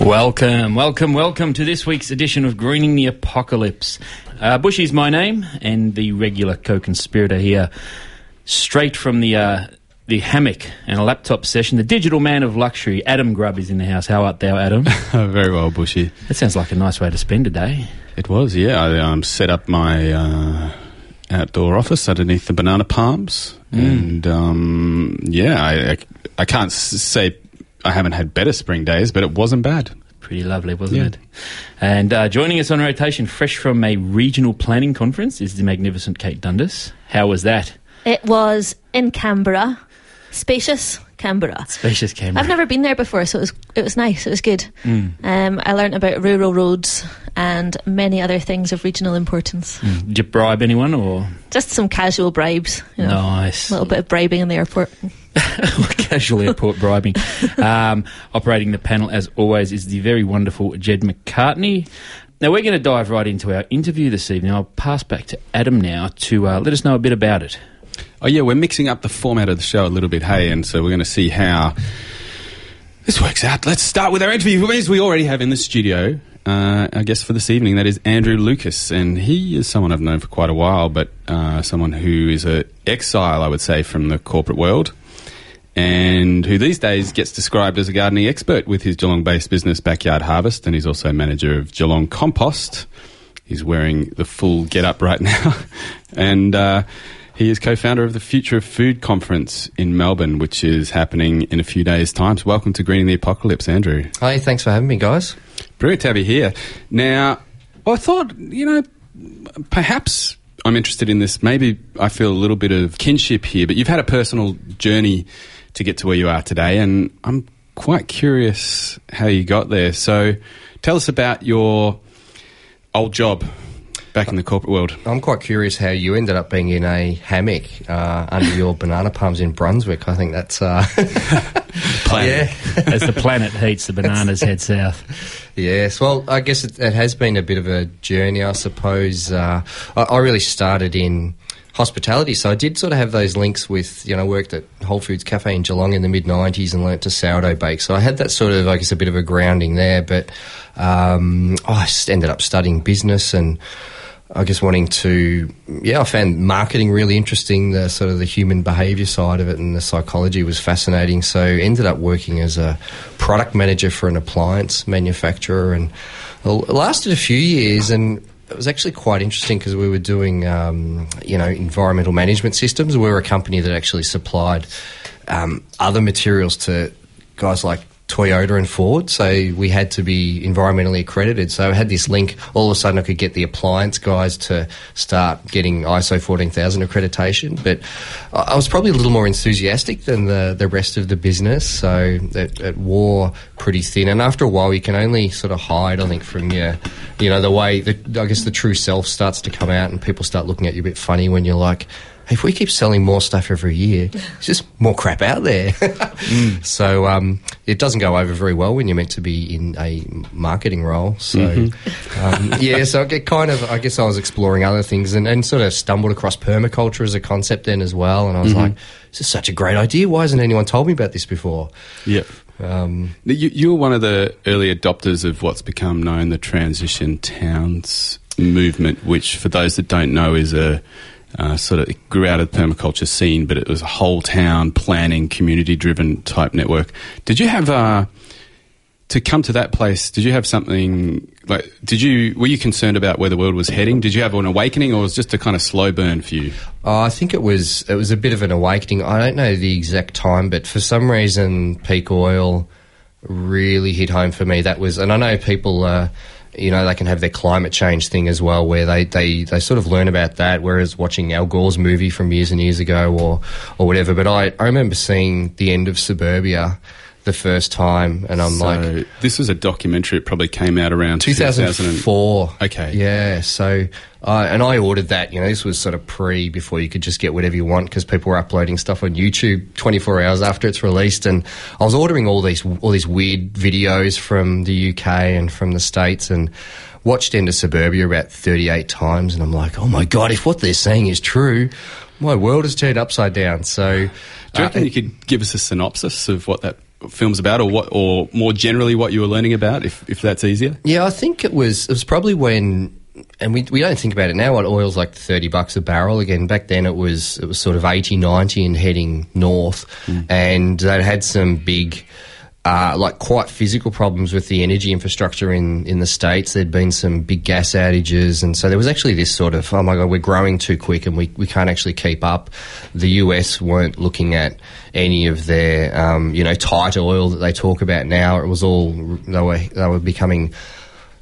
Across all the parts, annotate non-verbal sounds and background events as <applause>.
Welcome, welcome, welcome to this week's edition of Greening the Apocalypse. Uh, Bushy's my name, and the regular co-conspirator here, straight from the uh, the hammock and a laptop session. The digital man of luxury, Adam Grubb, is in the house. How art thou, Adam? <laughs> Very well, Bushy. that sounds like a nice way to spend a day. It was, yeah. I um, set up my uh, outdoor office underneath the banana palms, and um, yeah, I, I, I can't say I haven't had better spring days, but it wasn't bad. Pretty lovely, wasn't Yeah. it? And uh, joining us on rotation, fresh from a regional planning conference, is the magnificent Kate Dundas. How was that? It was in Canberra, spacious Canberra. Spacious Canberra. I've never been there before, so it was it was nice. It was good. Um, I learnt about rural roads and many other things of regional importance. Did you bribe anyone or Just some casual bribes. You know, nice? A little bit of bribing in the airport. <laughs> casual airport bribing. Um, operating the panel, as always, is the very wonderful Jed McCartney. Now, we're going to dive right into our interview this evening. I'll pass back to Adam now to uh, let us know a bit about it. Oh yeah, we're mixing up the format of the show a little bit, hey, and so we're going to see how this works out. Let's start with our interview. Is we already have in the studio, uh, I guess for this evening, that is Andrew Lucas, and he is someone I've known for quite a while, but uh, someone who is a exile, I would say, from the corporate world. And who these days gets described as a gardening expert with his Geelong based business Backyard Harvest, and he's also manager of Geelong Compost. He's wearing the full get up right <laughs> now. and uh, he is co founder of the Future of Food Conference in Melbourne, which is happening in a few days' time. So, welcome to Greening the Apocalypse, Andrew. Hi, thanks for having me, guys. Brilliant to have you here. Now, I thought, you know, perhaps I'm interested in this. Maybe I feel a little bit of kinship here, but you've had a personal journey to get to where you are today, and I'm quite curious how you got there. So, tell us about your old job back in the corporate world. I'm quite curious how you ended up being in a hammock uh, under your banana palms in Brunswick. I think that's uh, <laughs> Planet. Yeah. <laughs> As the planet heats, the bananas head south. yes. Well, I guess it, it has been a bit of a journey, I suppose. Uh, I, I really started in hospitality, so I did sort of have those links with you know worked at Whole Foods Cafe in Geelong in the mid '90s and learnt to sourdough bake. So I had that sort of I guess a bit of a grounding there, but um, I just ended up studying business and. I guess wanting to, yeah, I found marketing really interesting. The sort of the human behaviour side of it and the psychology was fascinating. So ended up working as a product manager for an appliance manufacturer, and lasted a few years. And it was actually quite interesting because we were doing, um, you know, environmental management systems. We were a company that actually supplied um, other materials to guys like Toyota and Ford, so we had to be environmentally accredited. So I had this link. All of a sudden, I could get the appliance guys to start getting ISO 14000 accreditation. But I was probably a little more enthusiastic than the, the rest of the business, so it, it wore pretty thin. And after a while, you can only sort of hide, I think, from your, you know, the way, the, I guess the true self starts to come out and people start looking at you a bit funny when you're like, if we keep selling more stuff every year, it's just more crap out there. <laughs> So um, it doesn't go over very well when you're meant to be in a marketing role. So um, yeah, so I get kind of, I guess I was exploring other things and, and sort of stumbled across permaculture as a concept then as well. And I was like, this is such a great idea. Why hasn't anyone told me about this before? Yep. Um, You, you were one of the early adopters of what's become known the transition towns movement, which, for those that don't know, is a uh, sort of it grew out of the permaculture scene, but it was a whole town planning, community driven type network. Did you have uh, to come to that place, did you have something like? Did you were you concerned about where the world was heading? Did you have an awakening, or was it just a kind of slow burn for you? Oh, I think it was it was a bit of an awakening. I don't know the exact time, but for some reason, peak oil really hit home for me. That was, and I know people. Uh, you know, they can have their climate change thing as well, where they, they, they sort of learn about that, whereas watching Al Gore's movie from years and years ago or, or whatever. But I, I remember seeing the end of Suburbia the first time, and I'm so like, this was a documentary. It probably came out around 2004. Okay. Yeah. So, uh, and I ordered that. You know, this was sort of pre before you could just get whatever you want because people were uploading stuff on YouTube 24 hours after it's released. And I was ordering all these all these weird videos from the UK and from the states and. Watched End of Suburbia about 38 times, and I'm like, oh my god, if what they're saying is true, my world has turned upside down. So, Do you reckon you could give us a synopsis of what that film's about, or what, or more generally what you were learning about, if if that's easier? Yeah, I think it was. It was probably when, and we we don't think about it now. What oil's like thirty bucks a barrel again. Back then, it was it was sort of 80, 90 and heading north, hmm. and they had some big. Uh, like quite physical problems with the energy infrastructure in, in the states. There'd been some big gas outages, and so there was actually this sort of oh my god, we're growing too quick and we, we can't actually keep up. The US weren't looking at any of their um, you know tight oil that they talk about now. It was all they were they were becoming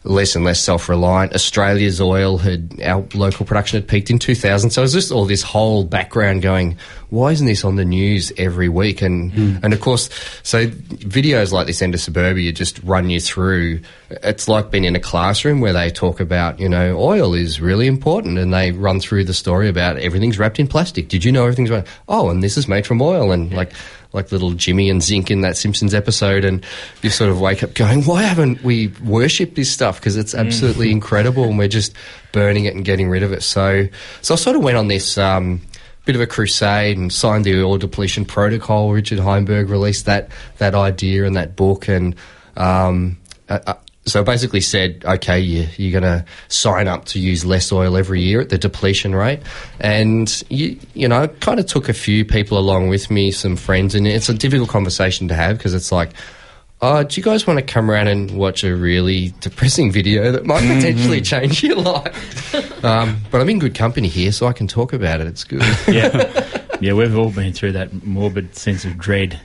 less and less self-reliant. Australia's oil had our local production had peaked in 2000. So it was just all this whole background going. Why isn't this on the news every week? And hmm. and of course, so videos like this end of suburbia just run you through. It's like being in a classroom where they talk about you know oil is really important, and they run through the story about everything's wrapped in plastic. Did you know everything's wrapped? Oh, and this is made from oil, and like like little Jimmy and Zinc in that Simpsons episode, and you sort of wake up going, why haven't we worshipped this stuff? Because it's absolutely <laughs> incredible, and we're just burning it and getting rid of it. So, so I sort of went on this. Um, Bit of a crusade and signed the oil depletion protocol. Richard Heinberg released that that idea and that book, and um, uh, so basically said, okay, you, you're going to sign up to use less oil every year at the depletion rate. And, you, you know, kind of took a few people along with me, some friends, and it's a difficult conversation to have because it's like, oh, do you guys want to come around and watch a really depressing video that might potentially change your life? <laughs> um, but I'm in good company here, so I can talk about it. It's good. yeah, <laughs> yeah, we've all been through that morbid sense of dread,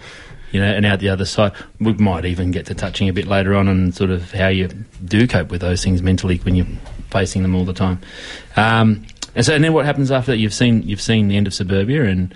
you know, and out the other side. We might even get to touching a bit later on on sort of how you do cope with those things mentally when you're facing them all the time. Um, and so, and then what happens after that? You've seen you've seen the end of suburbia, and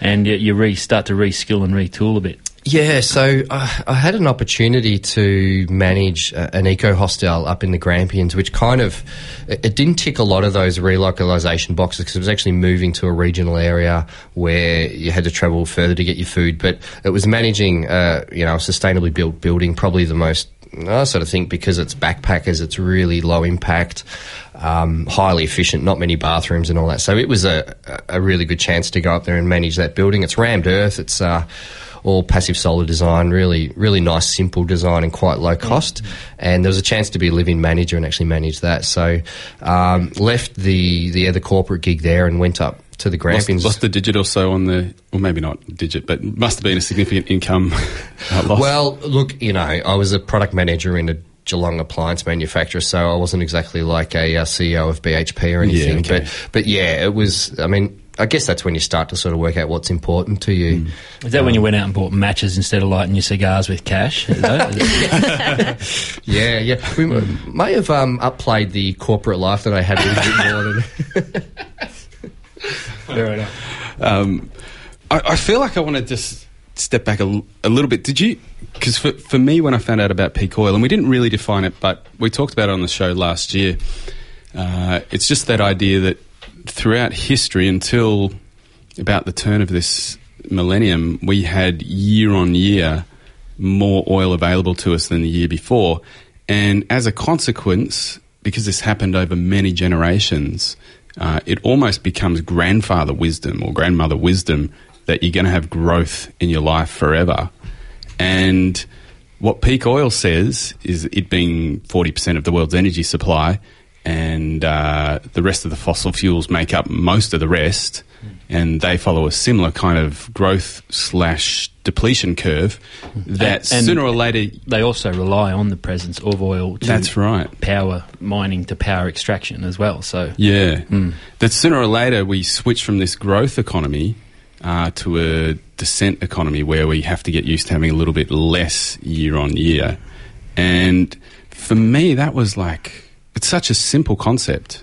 and you, you re start to reskill and retool a bit. Yeah, so uh, I had an opportunity to manage an eco hostel up in the Grampians, which kind of it, it didn't tick a lot of those relocalization boxes because it was actually moving to a regional area where you had to travel further to get your food. But it was managing, uh, you know, a sustainably built building, probably the most. I sort of think because it's backpackers, it's really low impact, um, highly efficient, not many bathrooms and all that. So it was a, a really good chance to go up there and manage that building. It's rammed earth. It's uh, all passive solar design, really, really nice, simple design and quite low cost. And there was a chance to be a living manager and actually manage that. So um, left the the other corporate gig there and went up to the Lost, Grampians. lost a digit or so on the, well, maybe not digit, but must have been a significant income <laughs> uh, loss. Well, look, you know, I was a product manager in a Geelong appliance manufacturer, so I wasn't exactly like a uh, CEO of BHP or anything. okay. But but yeah, it was. I mean, I guess that's when you start to sort of work out what's important to you. Is that when you went out and bought matches instead of lighting your cigars with cash? Is that- is it- <laughs> Yeah, yeah. We m- may have um, upplayed the corporate life that I had a little bit more than. <laughs> Fair enough. Um, I, I feel like I want to just step back a little bit. Did you? Because for, for me, when I found out about peak oil, and we didn't really define it, but we talked about it on the show last year. Uh, it's just that idea that throughout history, until about the turn of this millennium, we had year on year more oil available to us than the year before. And as a consequence, because this happened over many generations, uh, it almost becomes grandfather wisdom or grandmother wisdom that you're going to have growth in your life forever. And what peak oil says is it being 40% of the world's energy supply, and uh, the rest of the fossil fuels make up most of the rest, and they follow a similar kind of growth slash depletion curve that And- sooner or later. They also rely on the presence of oil to That's right. power mining to power extraction as well. So Yeah. Mm. That sooner or later we switch from this growth economy uh, to a descent economy where we have to get used to having a little bit less year on year. And for me, that was like, it's such a simple concept,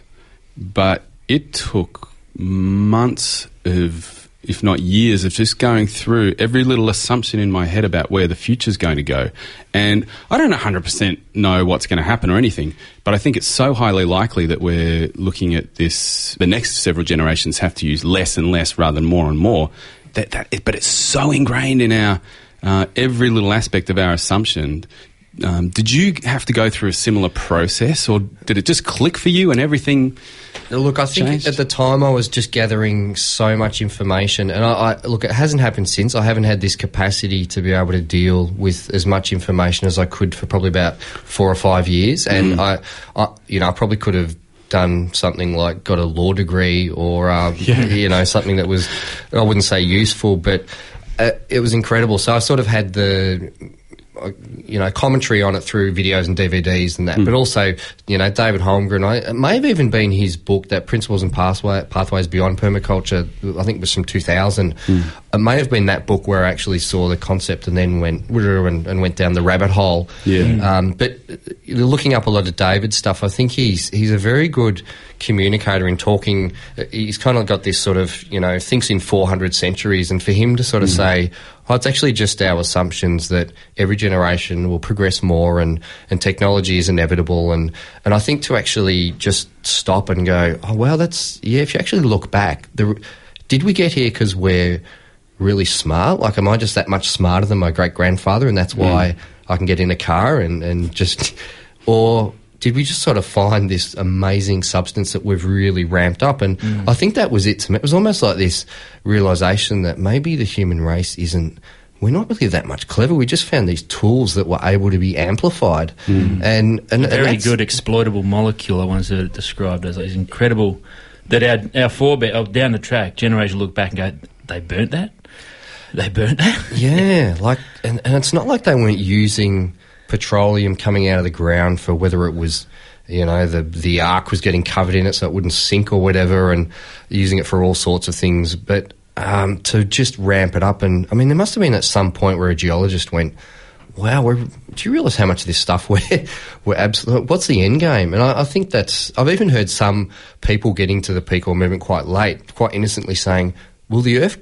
but it took months of, if not years, of just going through every little assumption in my head about where the future's going to go. And I don't 100% know what's going to happen or anything, but I think it's so highly likely that we're looking at this, the next several generations have to use less and less rather than more and more. That, that, but it's so ingrained in our, uh, every little aspect of our assumption. Um, did you have to go through a similar process, or did it just click for you and everything? Look, I think changed? at the time I was just gathering so much information, and I, I look, it hasn't happened since. I haven't had this capacity to be able to deal with as much information as I could for probably about four or five years, and Mm. I, I, you know, I probably could have done something like got a law degree or <laughs> um, you know something that was I wouldn't say useful, but uh, it was incredible. So I sort of had the you know commentary on it through videos and DVDs and that, but also you know David Holmgren. I, it may have even been his book that Principles and Pathway, Pathways Beyond Permaculture. I think it was from 2000. It may have been that book where I actually saw the concept and then went and, and went down the rabbit hole. Yeah. Um, but uh, looking up a lot of David's stuff, I think he's he's a very good communicator in talking. uh, He's kind of got this sort of you know thinks in 400 centuries, and for him to sort of say, "Oh, it's actually just our assumptions that every generation will progress more, and and technology is inevitable." And and I think to actually just stop and go, "Oh, well, that's yeah." If you actually look back, the did we get here because we're really smart? Like, am I just that much smarter than my great grandfather, and that's hmm. why I can get in a car and, and just, or did we just sort of find this amazing substance that we've really ramped up? And mm. I think that was it to me. It was almost like this realization that maybe the human race isn't. We're not really that much clever. We just found these tools that were able to be amplified, mm. and and, and very good exploitable molecule. I once heard it described as is incredible that our our forebear oh, down the track generation look back and go, they burnt that, they burnt that. Yeah, like, and, and it's not like they weren't using petroleum coming out of the ground for whether it was, you know, the the ark was getting covered in it so it wouldn't sink or whatever, and using it for all sorts of things. But um, to just ramp it up, and I mean, there must have been at some point where a geologist went. Wow, do you realise how much of this stuff <laughs> we're, we're absolutely, what's the end game? And I, I think that's, I've even heard some people getting to the peak oil movement quite late, quite innocently saying, will the earth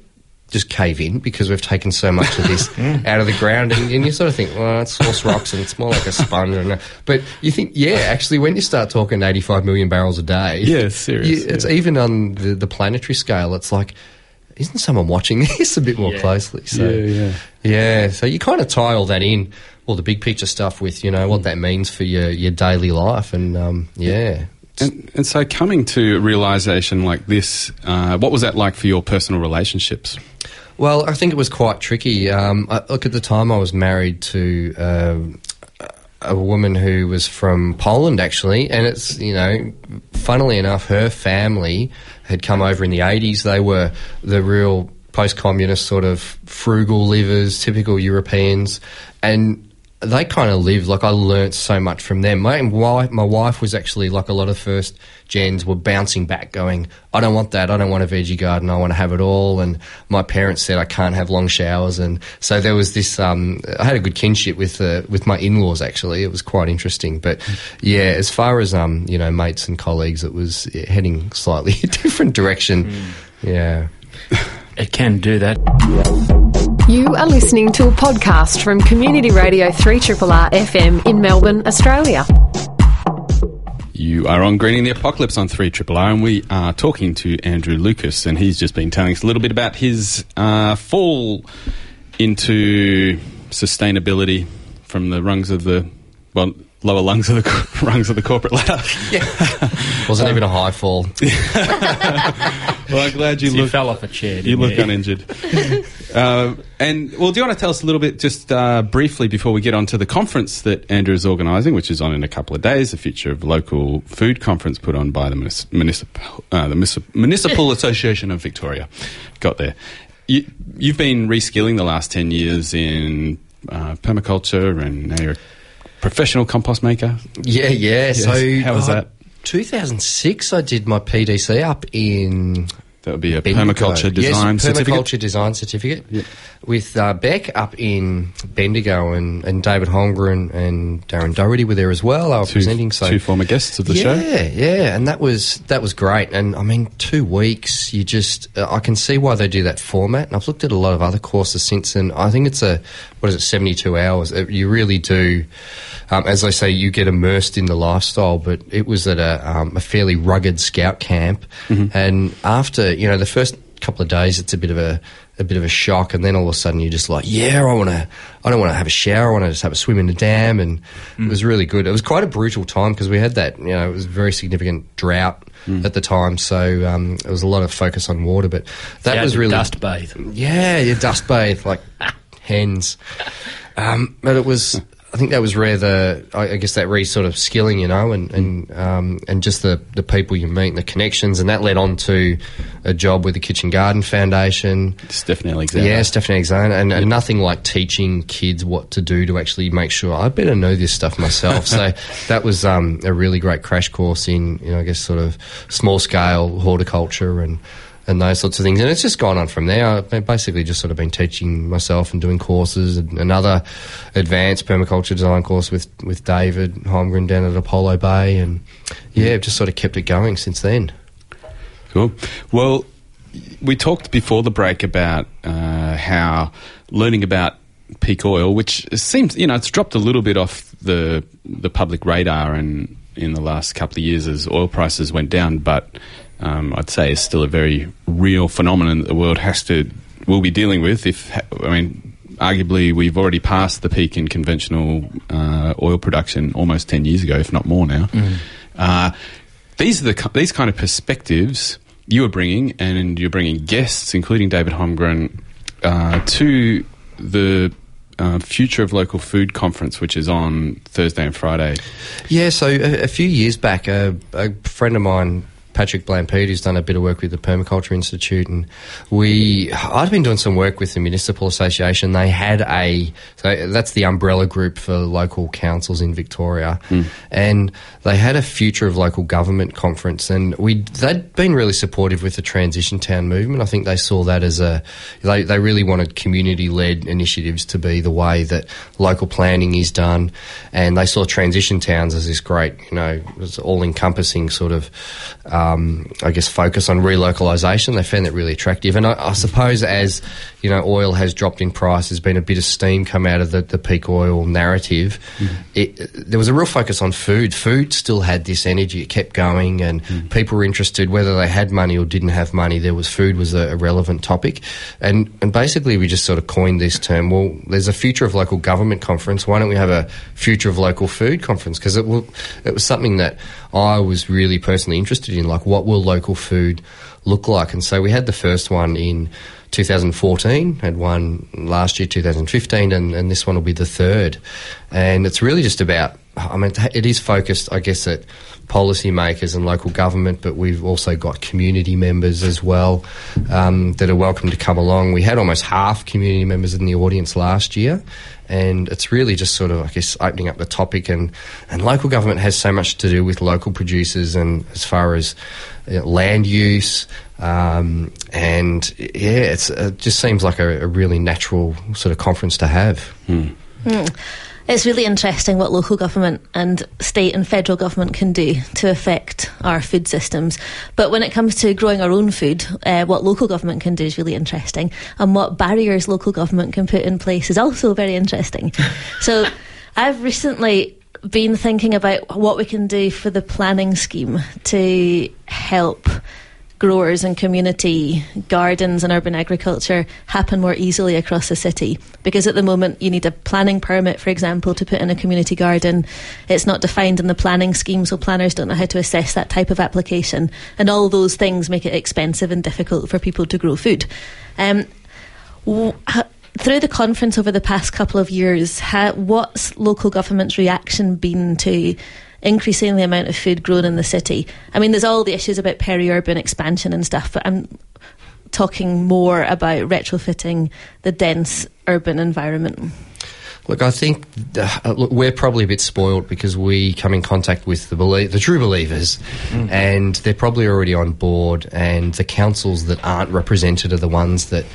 just cave in because we've taken so much of this <laughs> out of the ground, and, and you sort of think, well, it's source rocks and it's more like a sponge. And, but you think, yeah, actually, when you start talking 85 million barrels a day, Yeah, serious, you- it's even on the, the planetary scale. It's like, isn't someone watching <laughs> this a bit more Yeah. closely? So, Yeah, yeah. yeah, so you kind of tie all that in, all the big picture stuff with you know what that means for your your daily life, and um, yeah. And, and so, coming to a realization like this, uh, what was that like for your personal relationships? Well, I think it was quite tricky. Um, I, look, at the time I was married to um, a woman who was from Poland, actually, and it's you know, funnily enough, her family had come over in the eighties. They were the real post-communist sort of frugal livers, typical Europeans, and they kind of lived like I learnt so much from them. My wife, my wife was actually like a lot of first gens were bouncing back, going, "I don't want that. I don't want a veggie garden. I want to have it all." And my parents said I can't have long showers, and so there was this. Um, I had a good kinship with uh, with my in laws. Actually, it was quite interesting. But yeah, as far as um, you know, mates and colleagues, it was heading slightly <laughs> a different direction. Yeah. It can do that. You are listening to a podcast from Community Radio 3RR FM in Melbourne, Australia. You are on Greening the Apocalypse on 3 Triple R, and we are talking to Andrew Lucas, and he's just been telling us a little bit about his uh, fall into sustainability from the rungs of the well lower lungs of the <laughs> rungs of the corporate ladder. <laughs> <laughs> Wasn't even a high fall. well, I'm glad you So you fell off a chair. You didn't look uninjured. uh, and well, do you want to tell us a little bit, just uh, briefly, before we get on to the conference that Andrew is organising, which is on in a couple of days, the Future of Local Food Conference put on by the Munis- Municipal, uh, the Munis- Municipal Association of Victoria. Got there. you, you've been reskilling the last 10 years in uh, permaculture and now you're a professional compost maker. Yeah, yeah. Yes. So How was uh, that? 2006, I did my PDC up in. That would be a Bendigo. permaculture design yes, certificate. permaculture design certificate with uh, Beck up in Bendigo and, and David Holmgren and Darren Doherty were there as well. I was Two, presenting. So two former guests of the yeah, show. yeah, yeah, and that was that was great. And I mean, two weeks. You just uh, I can see why they do that format. And I've looked at a lot of other courses since, and I think it's a what is it, seventy two hours. Uh, You really do, um, as I say, you get immersed in the lifestyle. But it was at a, um, a fairly rugged scout camp, and after you know the first couple of days, it's a bit of a a bit of a shock, and then all of a sudden you're just like, yeah, I want to, I don't want to have a shower, I want to just have a swim in the dam, and it was really good. It was quite a brutal time because we had that, you know, it was a very significant drought at the time, so um, it was a lot of focus on water, but that had was really dust bathe. yeah, you dust bathe like hens. Um, but it was, I think that was the, I, I guess that re sort of skilling, you know, and and um, and just the the people you meet, and the connections, and that led on to a job with the Kitchen Garden Foundation. Stephanie Alexander. Yeah, Stephanie Alexander, and, and nothing like teaching kids what to do to actually make sure I better know this stuff myself. so <laughs> that was um, a really great crash course in, you know, I guess sort of small scale horticulture and and those sorts of things. And it's just gone on from there. I've basically just sort of been teaching myself and doing courses. And another advanced permaculture design course with with David Holmgren down at Apollo Bay, and yeah, I've just sort of kept it going since then. Cool. Well, we talked before the break about uh, how learning about peak oil, which seems you know it's dropped a little bit off the the public radar, and in the last couple of years as oil prices went down, but um, I'd say is still a very real phenomenon that the world has to will be dealing with. If I mean. Arguably, we've already passed the peak in conventional uh, oil production almost ten years ago, if not more now. Uh, these are the these kind of perspectives you are bringing, and you're bringing guests, including David Holmgren, uh, to the uh, Future of Local Food conference, which is on Thursday and Friday. Yeah, so a, a few years back, a, a friend of mine, Patrick Blampede, who's done a bit of work with the Permaculture Institute, and we, I'd been doing some work with the Municipal Association. They had a, so that's the umbrella group for local councils in Victoria, and they had a Future of Local Government conference, and we they'd been really supportive with the Transition Town movement. I think they saw that as a, they, they really wanted community-led initiatives to be the way that local planning is done, and they saw transition towns as this great, you know, all-encompassing sort of, um, Um, I guess, focus on relocalisation. They found that really attractive, and I, I suppose as you know, oil has dropped in price, there's been a bit of steam come out of the, the peak oil narrative. Mm-hmm. It, there was a real focus on food. Food still had this energy; it kept going, and mm-hmm. people were interested whether they had money or didn't have money. There was food was a, a relevant topic, and and basically we just sort of coined this term. Well, there's a future of local government conference. Why don't we have a future of local food conference? Because it will, it was something that I was really personally interested in. Like, what will local food look like? And so we had the first one in 2014, had one last year, 2015, and, and this one will be the third. And it's really just about, I mean, it is focused, I guess, at policymakers and local government, but we've also got community members as well um, that are welcome to come along. We had almost half community members in the audience last year, and it's really just sort of, I guess, opening up the topic. And, and local government has so much to do with local producers and as far as you know, land use. Um, and yeah, it's, it just seems like a, a really natural sort of conference to have. Mm. It's really interesting what local government and state and federal government can do to affect our food systems. But when it comes to growing our own food, uh, what local government can do is really interesting. And what barriers local government can put in place is also very interesting. <laughs> so I've recently been thinking about what we can do for the planning scheme to help growers and community gardens and urban agriculture happen more easily across the city. Because at the moment, you need a planning permit, for example, to put in a community garden. It's not defined in the planning scheme, so planners don't know how to assess that type of application. And all those things make it expensive and difficult for people to grow food. Um, through the conference over the past couple of years, ha- what's local government's reaction been to increasing the amount of food grown in the city? I mean, there's all the issues about peri-urban expansion and stuff, but I'm talking more about retrofitting the dense urban environment? Look, I think uh, look, we're probably a bit spoiled because we come in contact with the belie- the true believers, and they're probably already on board. And the councils that aren't represented are the ones that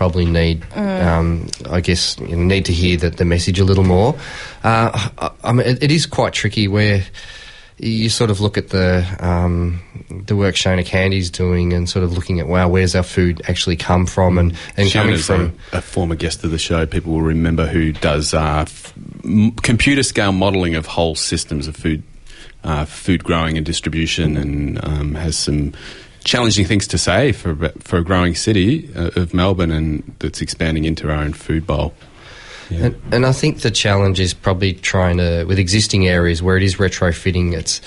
probably need, um, I guess, you know, need to hear the, the message a little more. Uh, I, I mean, it, it is quite tricky where you sort of look at the um, the work Seona Candy's doing and sort of looking at wow, where's our food actually come from and and coming from. a, a former guest of the show. People will remember who does uh, f- computer scale modelling of whole systems of food, uh, food growing and distribution, and um, has some challenging things to say for for a growing city uh, of Melbourne, and that's expanding into our own food bowl. And, and I think the challenge is probably trying to, with existing areas where it is retrofitting, it's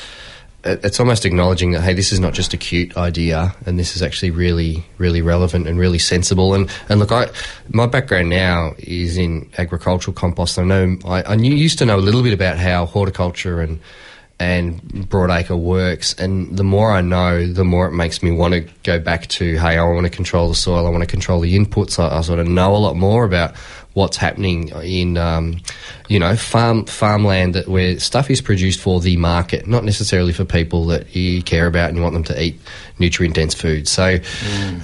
it's almost acknowledging that hey, this is not just a cute idea, and this is actually really, really relevant and really sensible. And and look, I my background now is in agricultural compost. I know I, I knew, used to know a little bit about how horticulture and and broadacre works. And the more I know, the more it makes me want to go back to, hey, I want to control the soil, I want to control the inputs. I, I sort of know a lot more about what's happening in, um, you know, farm farmland that where stuff is produced for the market, not necessarily for people that you care about and you want them to eat nutrient dense food. So,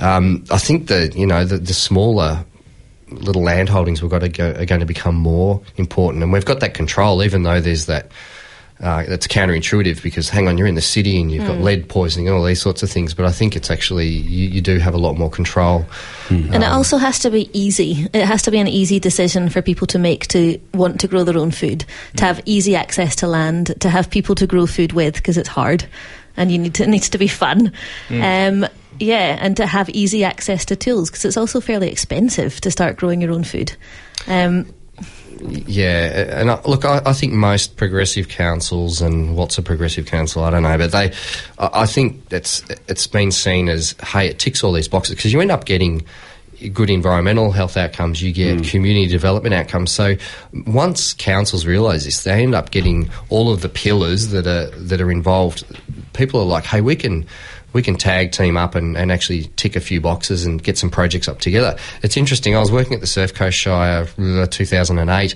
um, I think that you know the, the smaller little land holdings we've got to go are going to become more important, and we've got that control, even though there's that. Uh, that's counterintuitive because hang on, you're in the city and you've got Mm. lead poisoning and all these sorts of things. But I think it's actually you, you do have a lot more control. And it Um, also has to be easy. It has to be an easy decision for people to make to want to grow their own food, to have easy access to land, to have people to grow food with because it's hard, and you need to, it needs to be fun. Mm. Um, yeah, and to have easy access to tools because it's also fairly expensive to start growing your own food. Um, Yeah, and I, look, I, I think most progressive councils, and what's a progressive council, I don't know, but they, I, I think it's it's been seen as, hey, it ticks all these boxes because you end up getting good environmental health outcomes, you get hmm. community development outcomes. So once councils realise this, they end up getting all of the pillars that are that are involved. People are like, hey, we can we can tag team up and, and actually tick a few boxes and get some projects up together. It's interesting. I was working at the Surf Coast Shire uh, 2008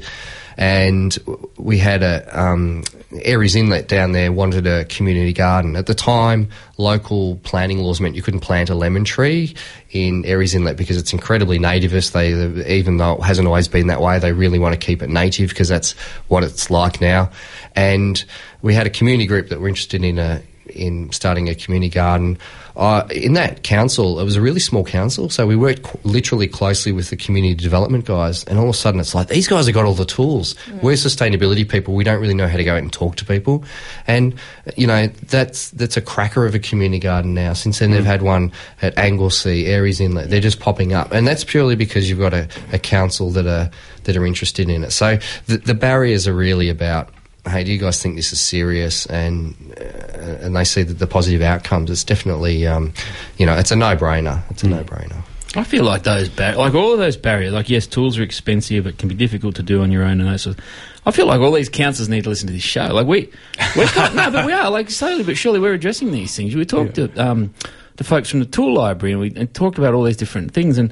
and we had a um, Aireys Inlet down there wanted a community garden. At the time, local planning laws meant you couldn't plant a lemon tree in Aireys Inlet because it's incredibly nativist. They, even though it hasn't always been that way, they really want to keep it native because that's what it's like now. And we had a community group that were interested in a in starting a community garden. Uh, in that council, it was a really small council, so we worked literally closely with the community development guys. And all of a sudden, it's like these guys have got all the tools. We're sustainability people. We don't really know how to go out and talk to people. And you know that's that's a cracker of a community garden now. Since then, they've had one at Anglesea, Aireys Inlet. They're just popping up, and that's purely because you've got a, a council that are that are interested in it. So the, the barriers are really about hey, do you guys think this is serious? And uh, and they see the, the positive outcomes. It's definitely, um, you know, it's a no brainer. It's a no brainer. I feel like those bar- like all of those barriers. Like yes, tools are expensive. It can be difficult to do on your own, and that sort of, I feel like all these councils need to listen to this show. Like we, we're cut- no, but we are like slowly but surely we're addressing these things. We talked to um, the folks from the tool library, and we and talked about all these different things. And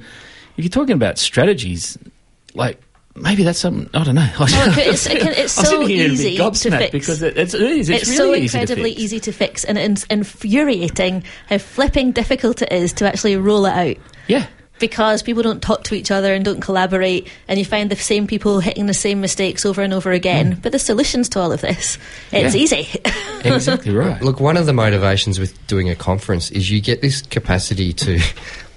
if you're talking about strategies, like. Maybe that's something I don't know. <laughs> Well, it's- it can- it's <laughs> I'm so sitting here and be easy to fix. because it, it's, it is. It's, it's so really easy to incredibly easy to fix, and it's infuriating how flipping difficult it is to actually roll it out. Yeah. Because people don't talk to each other and don't collaborate, and you find the same people hitting the same mistakes over and over again. Hmm. But the solutions to all of this, it's Yeah. easy. <laughs> Exactly right. Look, one of the motivations with doing a conference is you get this capacity to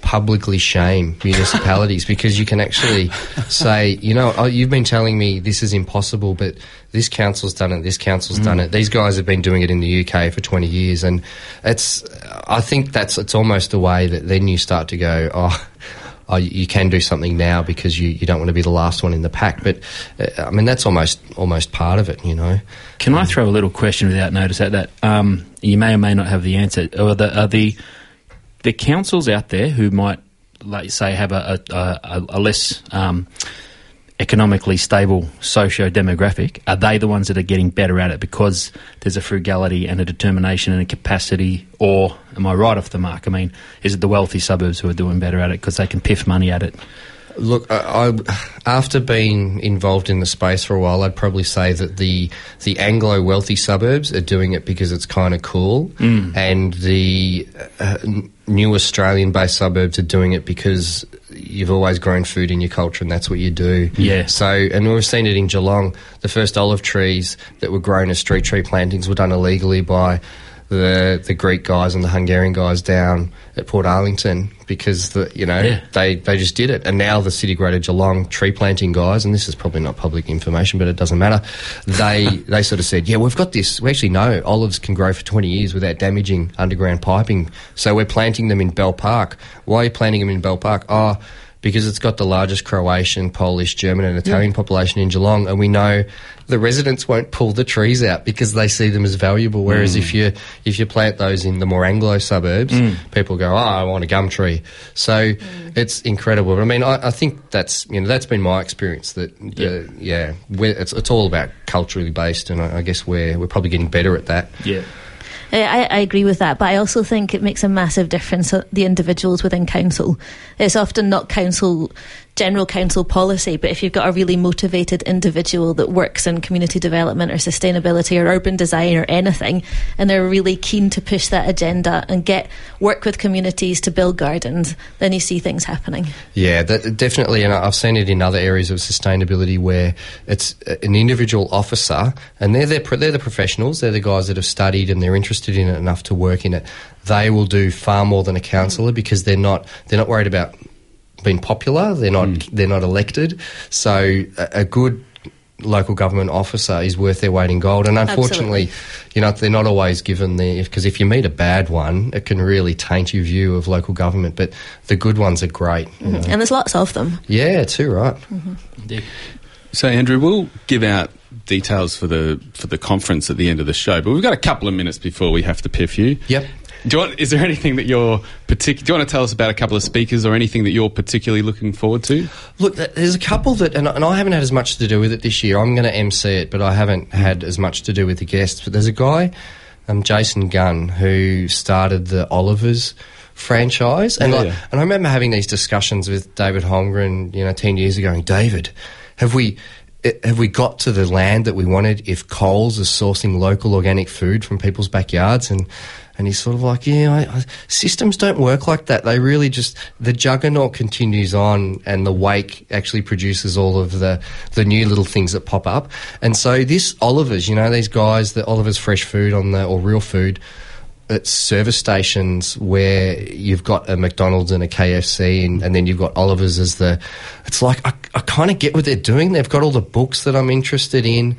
publicly shame municipalities because you can actually say, you know, oh, you've been telling me this is impossible, but this council's done it, this council's done it. These guys have been doing it in the UK for 20 years. And it's, I think that's, it's almost a way that then you start to go, oh, oh, you can do something now because you, you don't want to be the last one in the pack. But uh, I mean, that's almost almost part of it, you know. Can I throw a little question without notice at that? Um, you may or may not have the answer. Are the, are the the councils out there who might, like say, have a, a, a, a less um, economically stable socio-demographic, are they the ones that are getting better at it because there's a frugality and a determination and a capacity, or am I right off the mark? I mean, is it the wealthy suburbs who are doing better at it because they can piff money at it? Look, I, I, after being involved in the space for a while, I'd probably say that the the Anglo wealthy suburbs are doing it because it's kind of cool, Mm. and the uh, new Australian based suburbs are doing it because you've always grown food in your culture and that's what you do. Yeah. So, and we've seen it in Geelong. The first olive trees that were grown as street tree plantings were done illegally by the the Greek guys and the Hungarian guys down at Portarlington because the you know Yeah. they they just did it, and now the City Greater Geelong tree planting guys, and this is probably not public information, but it doesn't matter. They <laughs> they sort of said, yeah, we've got this. We actually know olives can grow for twenty years without damaging underground piping, so we're planting them in Bell Park. Why are you planting them in Bell Park? Oh. Because it's got the largest Croatian, Polish, German, and Italian population in Geelong, and we know the residents won't pull the trees out because they see them as valuable. Whereas Mm. if you if you plant those in the more Anglo suburbs, Mm. people go, "Oh, I want a gum tree." So it's incredible. But I mean, I, I think that's you know that's been my experience. That the, yeah, we're, it's it's all about culturally based, and I, I guess we're we're probably getting better at that. Yeah. I, I agree with that, but I also think it makes a massive difference the individuals within council. It's often not council general council policy, but if you've got a really motivated individual that works in community development or sustainability or urban design or anything, and they're really keen to push that agenda and get work with communities to build gardens, then you see things happening. Yeah, that, definitely, and I've seen it in other areas of sustainability where it's an individual officer, and they're they're, they're the professionals, they're the guys that have studied and they're interested in it enough to work in it. They will do far more than a councillor because they're not they're not worried about being popular. They're not hmm. they're not elected. So a, a good local government officer is worth their weight in gold. And unfortunately, you know, they're not always given the because if you meet a bad one, it can really taint your view of local government. But the good ones are great. you hmm. know. And there's lots of them. Yeah, too right. Mm-hmm. So, Andrew, we'll give out details for the for the conference at the end of the show, but we've got a couple of minutes before we have to piff you. Yep. Do you want, is there anything that you're particular? Do you want to tell us about a couple of speakers or anything that you're particularly looking forward to? Look, there's a couple that, and, and I haven't had as much to do with it this year. I'm going to MC it, but I haven't had as much to do with the guests. But there's a guy, um, Jason Gunn, who started the Olivers franchise, and Yeah, like, and I remember having these discussions with David Holmgren, you know, ten years ago. Going, David, have we? eh, Have we got to the land that we wanted if Coles is sourcing local organic food from people's backyards? And and he's sort of like, yeah, I, I, systems don't work like that. They really just the juggernaut continues on, and the wake actually produces all of the the new little things that pop up. And so this Oliver's, you know, these guys, the Oliver's Fresh Food on the or Real Food at service stations where you've got a McDonald's and a KFC, and, and then you've got Oliver's as the. It's like I, I kind of get what they're doing. They've got all the books that I'm interested in,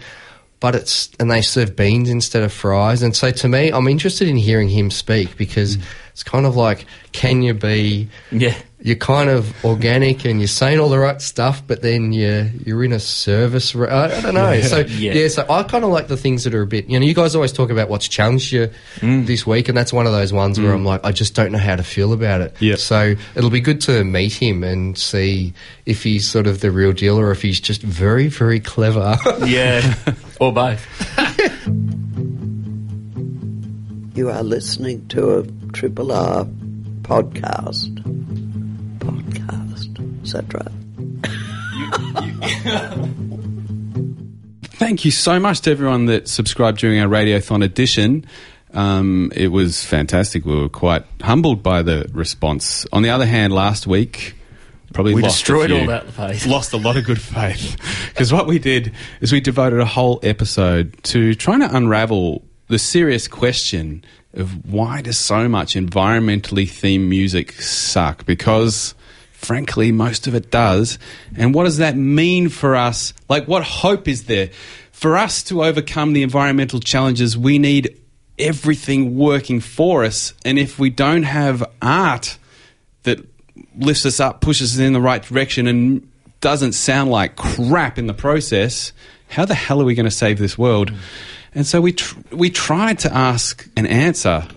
but it's and they serve beans instead of fries. And so to me, I'm interested in hearing him speak because mm. it's kind of like, can you be? Yeah. You're kind of organic and you're saying all the right stuff, but then you're you're in a service. ro- I, I don't know. Yeah. So Yeah. yeah, so I kind of like the things that are a bit. You know, you guys always talk about what's challenged you this week, and that's one of those ones where Mm. I'm like, I just don't know how to feel about it. Yeah. So it'll be good to meet him and see if he's sort of the real deal or if he's just very, very clever. <laughs> Yeah. or both. You are listening to a Triple R podcast. Podcast. Is that right? Thank you so much to everyone that subscribed during our Radiothon edition. Um, it was fantastic. We were quite humbled by the response. On the other hand, last week, probably We lost a destroyed few- all that faith. <laughs> Lost a lot of good faith. Because what we did is we devoted a whole episode to trying to unravel the serious question of why does so much environmentally themed music suck? Because frankly, most of it does. And what does that mean for us? Like, what hope is there? For us to overcome the environmental challenges, we need everything working for us. And if we don't have art that lifts us up, pushes us in the right direction, and doesn't sound like crap in the process, how the hell are we going to save this world? And so we tr- we tried to ask and answer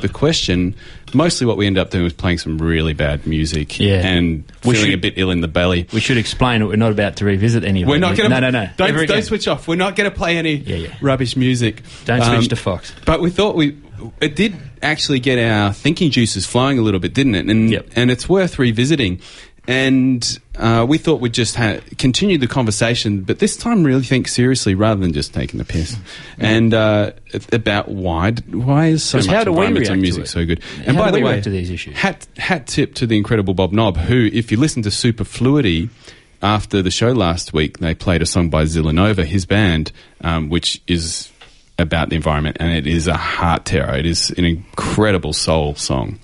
the question, mostly what we ended up doing was playing some really bad music Yeah. and We feeling should- a bit ill in the belly. We should explain that we're not about to revisit any of We're it. not going to. No, no, no. Don't, don't switch off. We're not going to play any rubbish music. Um, Don't switch to Fox. But we thought we. It did actually get our thinking juices flowing a little bit, didn't it? And and it's worth revisiting. And uh, we thought we'd just ha- continue the conversation, but this time really think seriously rather than just taking the piss. And uh, about why why is so much how do we react to music so good? How And by do the way, to these issues? hat hat tip to the incredible Bob Knob, who, if you listen to Superfluity after the show last week, they played a song by Zillanova, his band, um, which is about the environment, and it is a heart terror. It is an incredible soul song,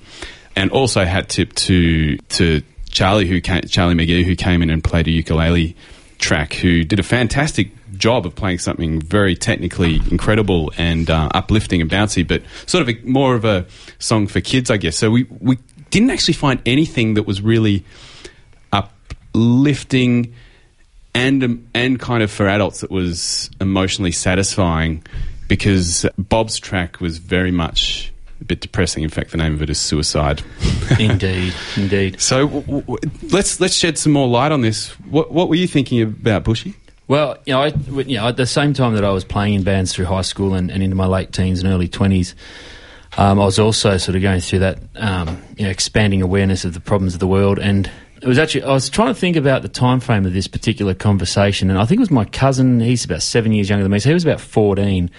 and also hat tip to to Charlie who came, Charlie McGee who came in and played a ukulele track, who did a fantastic job of playing something very technically incredible and uh, uplifting and bouncy, but sort of a, more of a song for kids, I guess. So we we didn't actually find anything that was really uplifting and um, and kind of for adults that was emotionally satisfying because Bob's track was very much bit depressing. In fact, the name of it is Suicide. <laughs> indeed, indeed. So w- w- let's let's shed some more light on this. What what were you thinking about, Bushy? Well, you know, I, you know, at the same time that I was playing in bands through high school and, and into my late teens and early twenties, um, I was also sort of going through that, um, you know, expanding awareness of the problems of the world. And it was actually I was trying to think about the time frame of this particular conversation, and I think it was my cousin. He's about seven years younger than me, so he was about fourteen.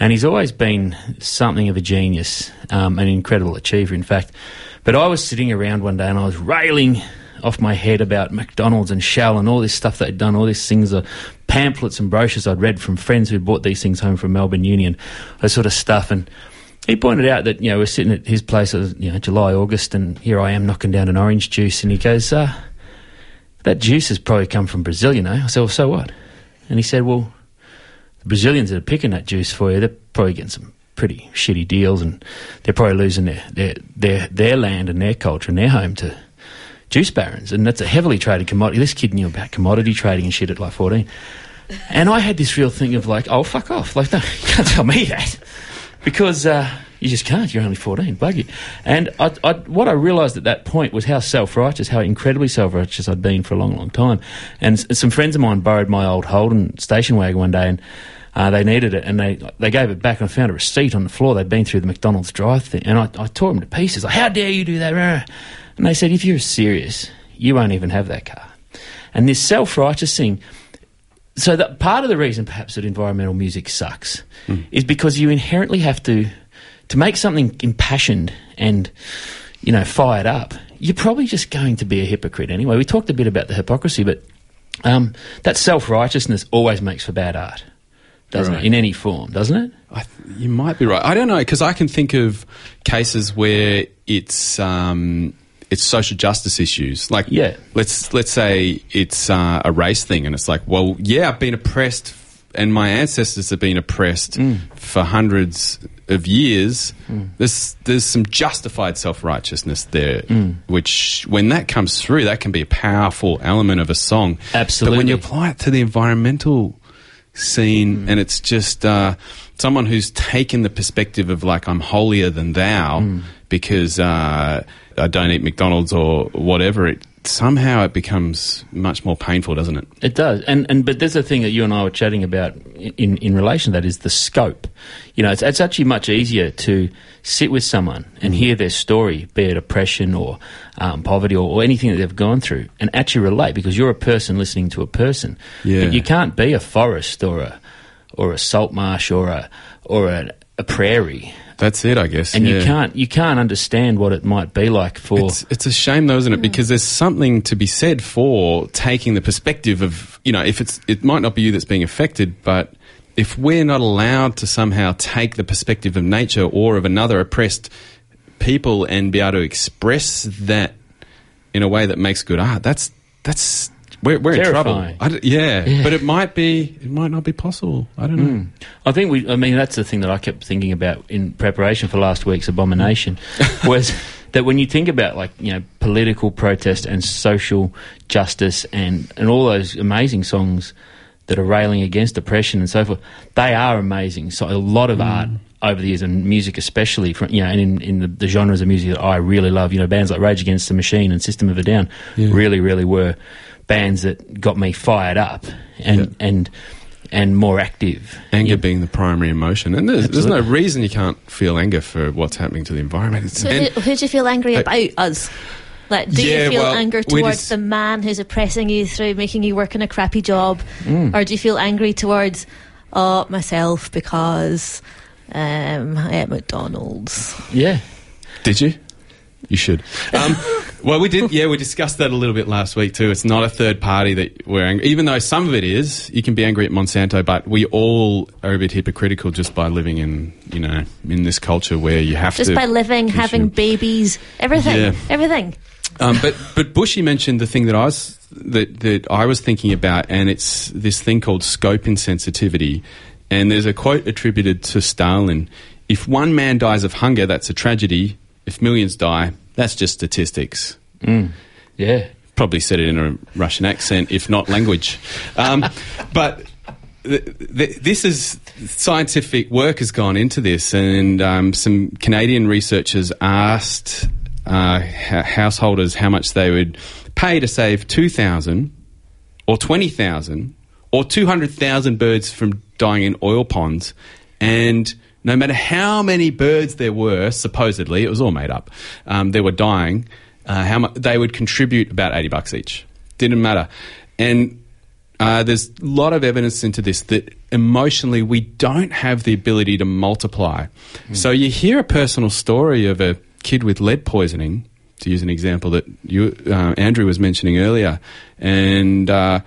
And he's always been something of a genius, um, an incredible achiever, in fact. But I was sitting around one day and I was railing off my head about McDonald's and Shell and all this stuff they'd done, all these things, uh, pamphlets and brochures I'd read from friends who'd bought these things home from Melbourne Union, that sort of stuff. And he pointed out that, you know, we're sitting at his place, was, you know, July, August, and here I am knocking down an orange juice. And he goes, uh, that juice has probably come from Brazil, you know. I said, well, so what? And he said, well, the Brazilians that are picking that juice for you, they're probably getting some pretty shitty deals, and they're probably losing their their their, their land and their culture and their home to juice barons, and that's a heavily traded commodity. This kid knew about commodity trading and shit at like fourteen, and I had this real thing of like, oh fuck off, like no, <laughs> you can't tell me that because. Uh, you just can't. You're only 14. Bug you. And I, I, what I realised at that point was how self-righteous, how incredibly self-righteous I'd been for a long, long time. And s- some friends of mine borrowed my old Holden station wagon one day, and uh, they needed it, and they they gave it back, and I found a receipt on the floor. They'd been through the McDonald's drive thing, and I, I tore them to pieces. Like, how dare you do that? rah?" And they said, if you're serious, you won't even have that car. And this self-righteous thing so that part of the reason perhaps that environmental music sucks is because you inherently have to to make something impassioned and you know fired up you're probably just going to be a hypocrite anyway we talked a bit about the hypocrisy but um, that self-righteousness always makes for bad art doesn't Right. it in any form doesn't it I th- you might be right. I don't know because I can think of cases where it's um, it's social justice issues. Like, Yeah. let's let's say it's uh, a race thing, and it's like, well, yeah, I've been oppressed, and my ancestors have been oppressed for hundreds of years. There's there's some justified self righteousness there, which when that comes through, that can be a powerful element of a song. Absolutely, but when you apply it to the environmental scene and it's just uh, someone who's taken the perspective of like I'm holier than thou because uh, I don't eat McDonald's or whatever. It somehow it becomes much more painful, doesn't it? It does, and and but there's a thing that you and I were chatting about in in relation to that is the scope. You know, it's it's actually much easier to sit with someone and hear their story, be it oppression or um, poverty or, or anything that they've gone through, and actually relate because you're a person listening to a person. Yeah. But you can't be a forest or a or a salt marsh or a or a, a prairie. That's it, I guess. And you can't you can't understand what it might be like for It's, it's a shame, though, isn't it? Hmm. Because there's something to be said for taking the perspective of, you know, if it's, it might not be you that's being affected, but if we're not allowed to somehow take the perspective of nature or of another oppressed people and be able to express that in a way that makes good art, that's, that's, we're, we're in trouble. Yeah, Yeah. but it might be, it might not be possible. I don't know. Mm. I think we. I mean, that's the thing that I kept thinking about in preparation for last week's abomination was <laughs> that when you think about like you know political protest and social justice and and all those amazing songs that are railing against oppression and so forth, they are amazing. So a lot of art over the years, and music especially, from, you know, and in, in the, the genres of music that I really love, you know, bands like Rage Against the Machine and System of a Down Yeah. really, really were bands that got me fired up and and and more active. Anger being the primary emotion, and there's, there's no reason you can't feel anger for what's happening to the environment. It's, So and- who, who do you feel angry Uh, about? Us. Like, do Yeah, you feel well, anger towards just- the man who's oppressing you through making you work in a crappy job, Mm. or do you feel angry towards oh myself because um, I ate McDonald's? Yeah. Did you? You should. Um, <laughs> well, we did. Yeah, we discussed that a little bit last week too. It's not a third party that we're angry, even though some of it is. You can be angry at Monsanto, but we all are a bit hypocritical just by living in, you know, in this culture where you have to Just to. by living, having babies, everything, Yeah. everything. Um, but but Bushy mentioned the thing that I was that that I was thinking about, and it's this thing called scope insensitivity. And there's a quote attributed to Stalin: "If one man dies of hunger, that's a tragedy. If millions die, that's just statistics." Mm. Yeah. Probably said it in a Russian accent, if not language. Um, <laughs> but th- th- this is scientific work has gone into this, and um, some Canadian researchers asked uh, ha- householders how much they would pay to save two thousand, or twenty thousand, or two hundred thousand birds from dying in oil ponds, and no matter how many birds there were, supposedly it was all made up, um, they were dying. Uh, how much they would contribute about eighty bucks each. Didn't matter, and uh, there's a lot of evidence into this that emotionally we don't have the ability to multiply. So you hear a personal story of a kid with lead poisoning, to use an example that you, uh, Andrew was mentioning earlier, and uh,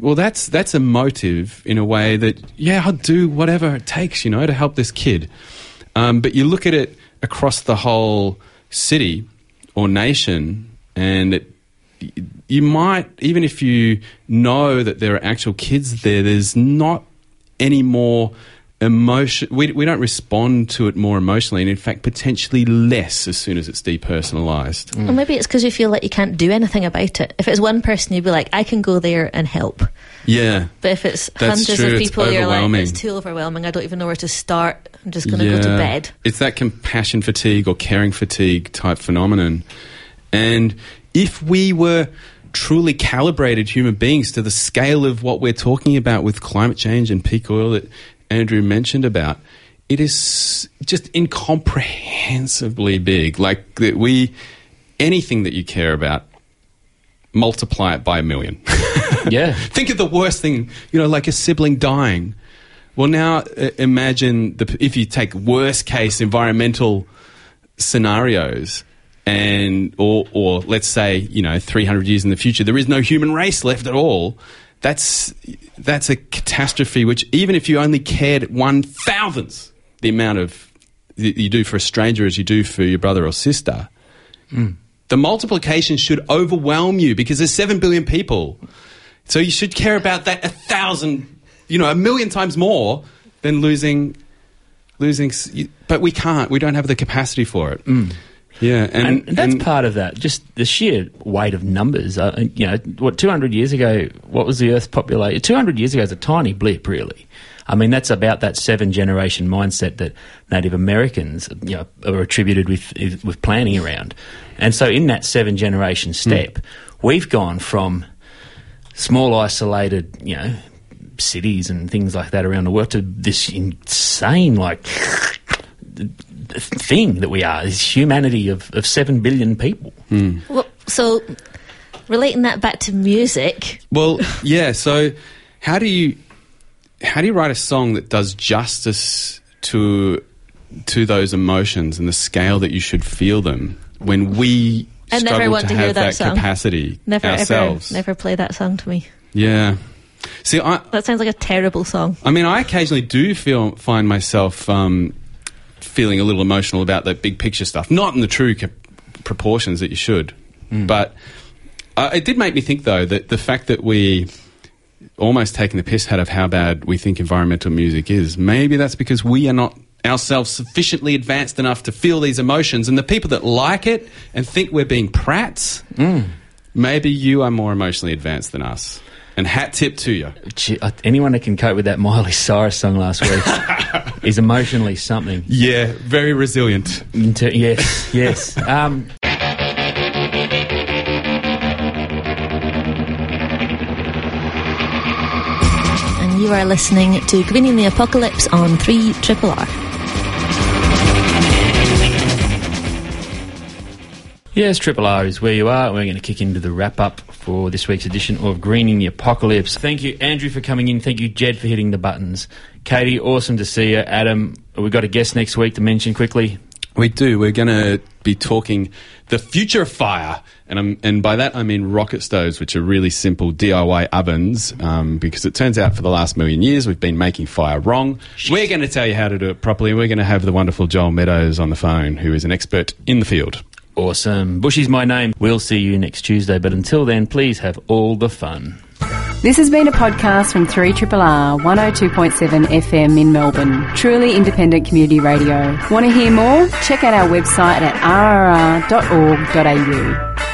well, that's that's a motive in a way that yeah, I'll do whatever it takes, you know, to help this kid. Um, but you look at it across the whole city or nation, and it you might even if you know that there are actual kids there there's not any more emotion we, we don't respond to it more emotionally and in fact potentially less as soon as it's depersonalized Or maybe it's because you feel like you can't do anything about it. If it's one person, you'd be like, I can go there and help. yeah But if it's That's hundreds true, of people, you're like, it's too overwhelming. I don't even know where to start. I'm just going to go to bed. It's that compassion fatigue or caring fatigue type phenomenon. And if we were truly calibrated human beings to the scale of what we're talking about with climate change and peak oil that Andrew mentioned about, it is just incomprehensibly big. Like that we, anything that you care about, multiply it by a million. <laughs> yeah. <laughs> Think of the worst thing, you know, like a sibling dying. Well, now uh, imagine the, if you take worst case environmental scenarios, and or or let's say you know 300 years in the future, there is no human race left at all. That's that's a catastrophe. Which even if you only cared one thousandth the amount of you do for a stranger as you do for your brother or sister, hmm. the multiplication should overwhelm you because there's seven billion people. So you should care about that a thousand, you know, a million times more than losing, losing. But we can't. We don't have the capacity for it. Hmm. Yeah, and, and, that's part of that. Just the sheer weight of numbers. Uh, you know, what two hundred years ago? What was the Earth's population? Two hundred years ago is a tiny blip, really. I mean, that's about that seven generation mindset that Native Americans, you know, are attributed with with planning around. And so, in that seven generation step, we've gone from small, isolated, you know, cities and things like that around the world to this insane, like, thing that we are, this humanity of, of seven billion people. Well, so, relating that back to music, Well, yeah. So, how do you how do you write a song that does justice to to those emotions and the scale that you should feel them when we I never struggle want to to hear have that that song. capacity never ourselves? ever, never play that song to me. Yeah. See, I That sounds like a terrible song. I mean, I occasionally do feel find myself um, feeling a little emotional about that big picture stuff. Not in the true co- proportions that you should, but uh, it did make me think though that the fact that we almost taking the piss out of how bad we think environmental music is, maybe that's because we are not ourselves sufficiently advanced enough to feel these emotions, and the people that like it and think we're being prats, maybe you are more emotionally advanced than us. And hat tip to you. Gee, uh, anyone that can cope with that Miley Cyrus song last week <laughs> is emotionally something. Yeah, very resilient. Into, yes, yes. Um, And you are listening to Greening the Apocalypse on 3 Triple R. Yes, Triple R is where you are. We're going to kick into the wrap up for this week's edition of Greening the Apocalypse. Thank you, Andrew, for coming in. Thank you, Jed, for hitting the buttons. Katie, awesome to see you. Adam, we've got a guest next week to mention quickly. We do. We're going to be talking the future of fire, and I'm, and by that I mean rocket stoves, which are really simple DIY ovens. Um, because it turns out for the last million years we've been making fire wrong. We're going to tell you how to do it properly. We're going to have the wonderful Joel Meadows on the phone, who is an expert in the field. Awesome. Bushy's my name. We'll see you next Tuesday, but until then, please have all the fun. This has been a podcast from 3RRR 102.7 FM in Melbourne. Truly independent community radio. Want to hear more? Check out our website at rrr.org.au.